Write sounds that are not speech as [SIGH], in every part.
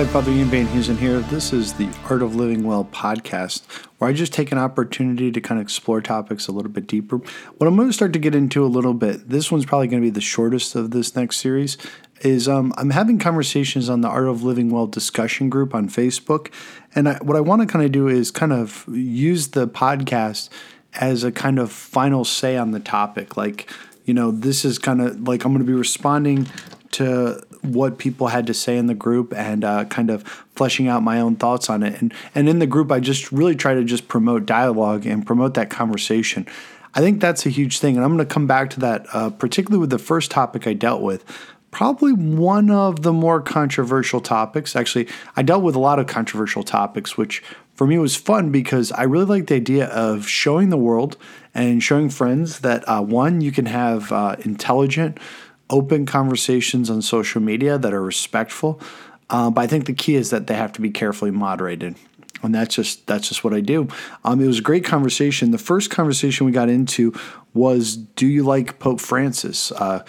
Hi, Father Ian Van Heusen here. This is the Art of Living Well podcast, where I just take an opportunity to kind of explore topics a little bit deeper. What I'm going to start to get into a little bit, this one's probably going to be the shortest of this next series, is um, I'm having conversations on the Art of Living Well discussion group on Facebook. And I, what I want to kind of do is kind of use the podcast as a kind of final say on the topic. Like, you know, this is kind of like I'm going to be responding to what people had to say in the group and uh, kind of fleshing out my own thoughts on it. And and in the group, I just really try to just promote dialogue and promote that conversation. I think that's a huge thing, and I'm going to come back to that, uh, particularly with the first topic I dealt with. Probably one of the more controversial topics. Actually, I dealt with a lot of controversial topics, which for me was fun because I really like the idea of showing the world and showing friends that uh, one, you can have uh, intelligent, open conversations on social media that are respectful. Uh, but I think the key is that they have to be carefully moderated. And that's just that's just what I do. Um, it was a great conversation. The first conversation we got into was, "Do you like Pope Francis? Uh,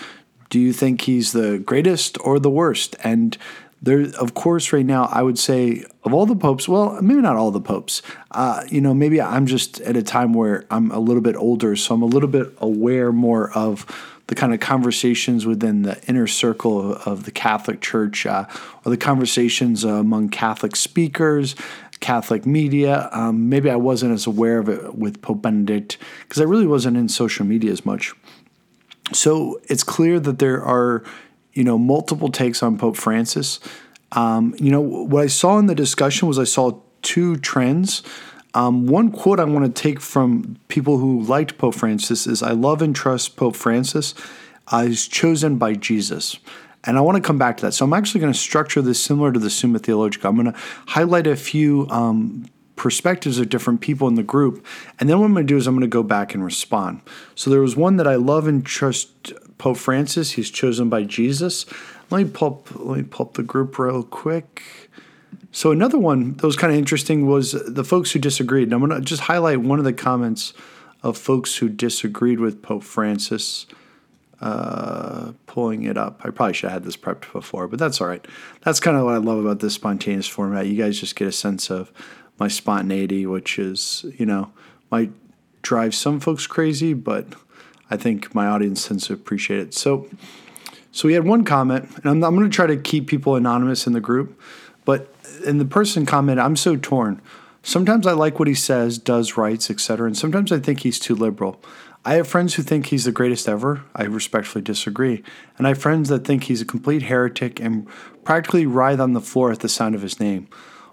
do you think he's the greatest or the worst?" And there, of course, right now I would say of all the popes, well, maybe not all the popes. Uh, you know, maybe I'm just at a time where I'm a little bit older, so I'm a little bit aware more of the kind of conversations within the inner circle of, the Catholic Church, uh, or the conversations uh, among Catholic speakers, Catholic media. Um, maybe I wasn't as aware of it with Pope Benedict because I really wasn't in social media as much. So it's clear that there are, you know, multiple takes on Pope Francis. Um, you know, what I saw in the discussion was I saw two trends. Um, one quote I want to take from people who liked Pope Francis is I love and trust Pope Francis. Uh, he's chosen by Jesus. And I want to come back to that. So I'm actually going to structure this similar to the Summa Theologica. I'm going to highlight a few um, perspectives of different people in the group. And then what I'm going to do is I'm going to go back and respond. So there was one that I love and trust Pope Francis. He's chosen by Jesus. Let me pull up, let me pull up the group real quick. So another one that was kind of interesting was the folks who disagreed. And I'm going to just highlight one of the comments of folks who disagreed with Pope Francis. Uh, pulling it up. I probably should have had this prepped before, but that's all right. That's kind of what I love about this spontaneous format. You guys just get a sense of my spontaneity, which is, you know, might drive some folks crazy, but I think my audience tends to appreciate it. So, so we had one comment, and I'm, I'm going to try to keep people anonymous in the group, but and the person commented, "I'm so torn. Sometimes I like what he says, does, writes, etc., and sometimes I think he's too liberal. I have friends who think he's the greatest ever. I respectfully disagree. And I have friends that think he's a complete heretic and practically writhe on the floor at the sound of his name.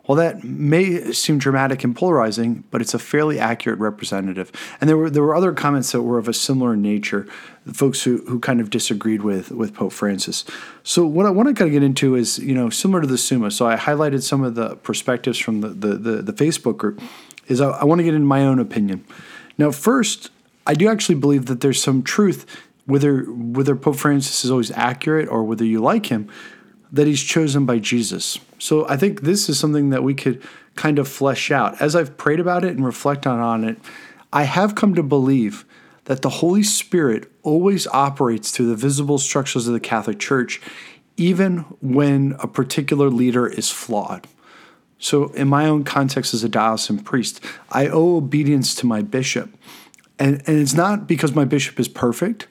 Well, that may seem dramatic and polarizing, but it's a fairly accurate representative. And there were there were other comments that were of a similar nature, folks who, who kind of disagreed with with Pope Francis. So what I want to kind of get into is, you know, similar to the Summa. So I highlighted some of the perspectives from the the, the, the Facebook group. Is I, I want to get into my own opinion. Now, first, I do actually believe that there's some truth, whether whether Pope Francis is always accurate or whether you like him, that he's chosen by Jesus. So I think this is something that we could kind of flesh out. As I've prayed about it and reflect on on it, I have come to believe that the Holy Spirit always operates through the visible structures of the Catholic Church, even when a particular leader is flawed. So, in my own context as a diocesan priest, I owe obedience to my bishop. And, and it's not because my bishop is perfect.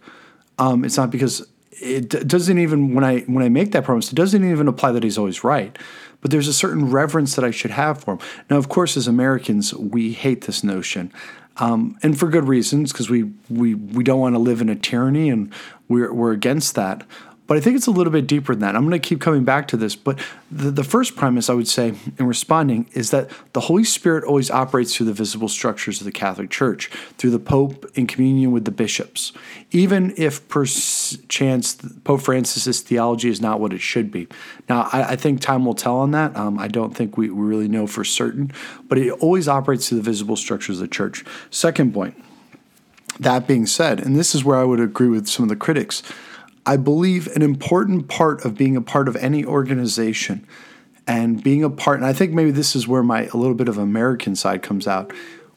Um, it's not because it doesn't even when I when I make that promise, it doesn't even apply that he's always right. But there's a certain reverence that I should have for him. Now, of course, as Americans, we hate this notion, um, and for good reasons, because we we we don't want to live in a tyranny, and we're we're against that. But I think it's a little bit deeper than that. I'm going to keep coming back to this. But the, the first premise I would say in responding is that the Holy Spirit always operates through the visible structures of the Catholic Church, through the Pope in communion with the bishops, even if perchance Pope Francis's theology is not what it should be. Now, I, I think time will tell on that. Um, I don't think we, we really know for certain, but it always operates through the visible structures of the church. Second point. That being said, and this is where I would agree with some of the critics, I believe an important part of being a part of any organization and being a part, and I think maybe this is where my a little bit of American side comes out.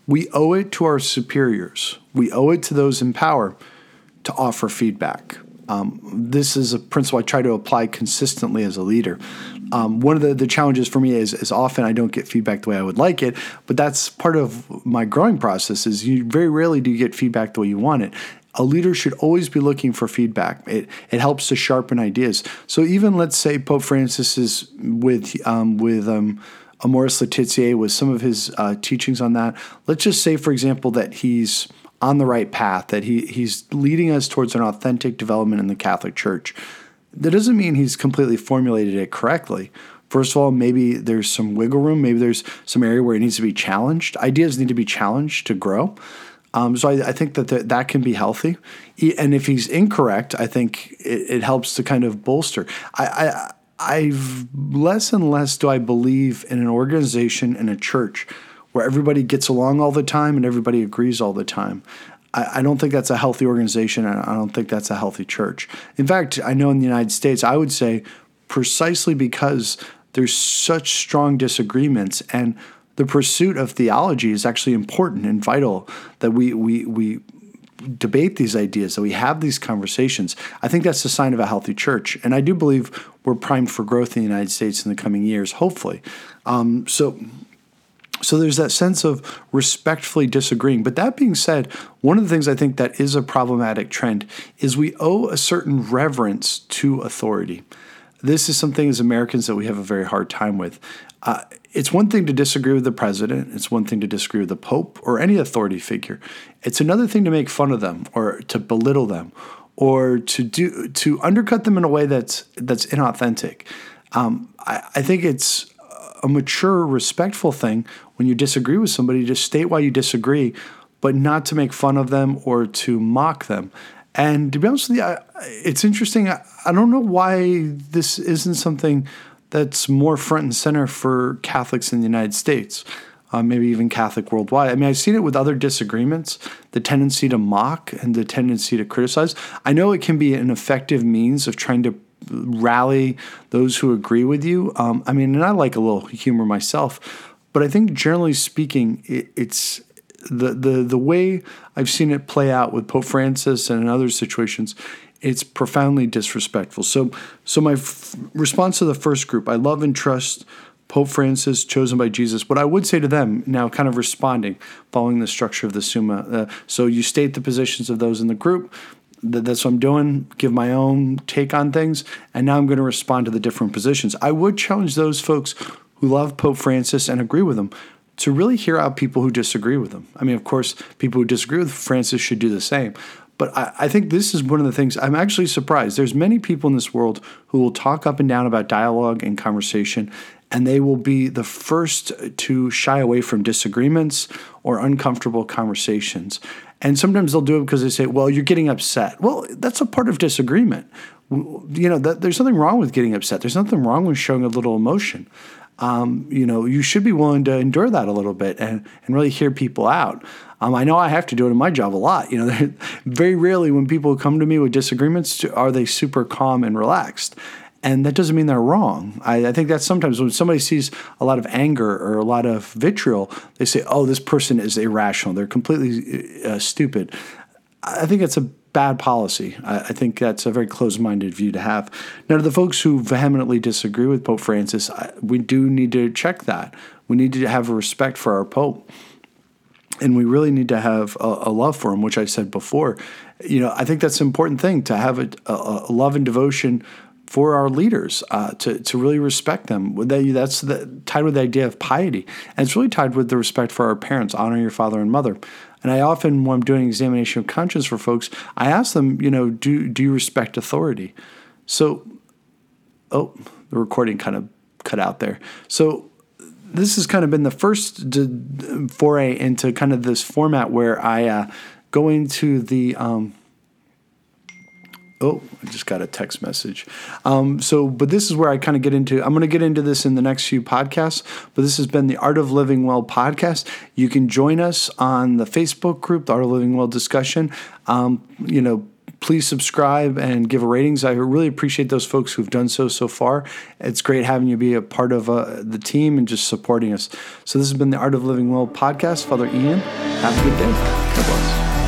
We owe it to our superiors. We owe it to those in power to offer feedback. Um, this is a principle I try to apply consistently as a leader. Um, one of the, the challenges for me is, is often I don't get feedback the way I would like it, but that's part of my growing process is you very rarely do you get feedback the way you want it. A leader should always be looking for feedback. It, it helps to sharpen ideas. So even let's say Pope Francis is with um, with um, Amoris Laetitia with some of his uh, teachings on that. Let's just say, for example, that he's on the right path, that he, he's leading us towards an authentic development in the Catholic Church. That doesn't mean he's completely formulated it correctly. First of all, maybe there's some wiggle room. Maybe there's some area where it needs to be challenged. Ideas need to be challenged to grow. Um, so I, I, think that that can be healthy. And if he's incorrect, I think it, it helps to kind of bolster. I, I I've less and less do I believe in an organization and a church where everybody gets along all the time and everybody agrees all the time. I, I don't think that's a healthy organization. I don't think that's a healthy church. In fact, I know in the United States, I would say precisely because there's such strong disagreements and the pursuit of theology is actually important and vital that we we we debate these ideas, that we have these conversations, I think that's a sign of a healthy church. And I do believe we're primed for growth in the United States in the coming years, hopefully. Um, so, so there's that sense of respectfully disagreeing. But that being said, one of the things I think that is a problematic trend is we owe a certain reverence to authority. This is something as Americans that we have a very hard time with. Uh, it's one thing to disagree with the president, it's one thing to disagree with the pope or any authority figure. It's another thing to make fun of them or to belittle them or to do to undercut them in a way that's that's inauthentic. Um, I, I think it's a mature, respectful thing when you disagree with somebody to state why you disagree, but not to make fun of them or to mock them. And to be honest with you, I, it's interesting. I, I don't know why this isn't something that's more front and center for Catholics in the United States, uh, maybe even Catholic worldwide. I mean, I've seen it with other disagreements, the tendency to mock and the tendency to criticize. I know it can be an effective means of trying to rally those who agree with you. Um, I mean, and I like a little humor myself, but I think generally speaking, it, it's the the the way I've seen it play out with Pope Francis and in other situations it's profoundly disrespectful. So, so my f- response to the first group, I love and trust Pope Francis, chosen by Jesus. What I would say to them now, kind of responding, following the structure of the Summa. Uh, so you state the positions of those in the group. that's what I'm doing. Give my own take on things, and now I'm going to respond to the different positions. I would challenge those folks who love Pope Francis and agree with him to really hear out people who disagree with him. I mean, of course, people who disagree with Francis should do the same. But I, I, think this is one of the things I'm actually surprised. There's many people in this world who will talk up and down about dialogue and conversation, and they will be the first to shy away from disagreements or uncomfortable conversations. And sometimes they'll do it because they say, well, you're getting upset. Well, that's a part of disagreement. You know, that, there's nothing wrong with getting upset. There's nothing wrong with showing a little emotion. Um, you know, you should be willing to endure that a little bit and, and really hear people out. Um, I know I have to do it in my job a lot. You know, [LAUGHS] very rarely when people come to me with disagreements are they super calm and relaxed. And that doesn't mean they're wrong. I, I, think that sometimes when somebody sees a lot of anger or a lot of vitriol, they say, "Oh, this person is irrational. They're completely uh, stupid." I think it's a bad policy. I, I think that's a very closed-minded view to have. Now, to the folks who vehemently disagree with Pope Francis, I, we do need to check that. We need to have a respect for our Pope and we really need to have a, a, love for him, which I said before. You know, I think that's an important thing to have a, a, a love and devotion for our leaders, uh, to to really respect them. That's the, tied with the idea of piety, and it's really tied with the respect for our parents. Honor your father and mother. And I often, when I'm doing examination of conscience for folks, I ask them, you know, do do you respect authority? So, oh, the recording kind of cut out there. So this has kind of been the first foray into kind of this format where I uh, go into the. Um, oh, I just got a text message. Um, so, but this is where I kind of get into. I'm going to get into this in the next few podcasts. But this has been the Art of Living Well podcast. You can join us on the Facebook group, the Art of Living Well discussion. Um, you know please subscribe and give a ratings. I really appreciate those folks who've done so so far. It's great having you be a part of uh, the team and just supporting us. So this has been the Art of Living Well podcast. Father Ian, have a good day. God bless.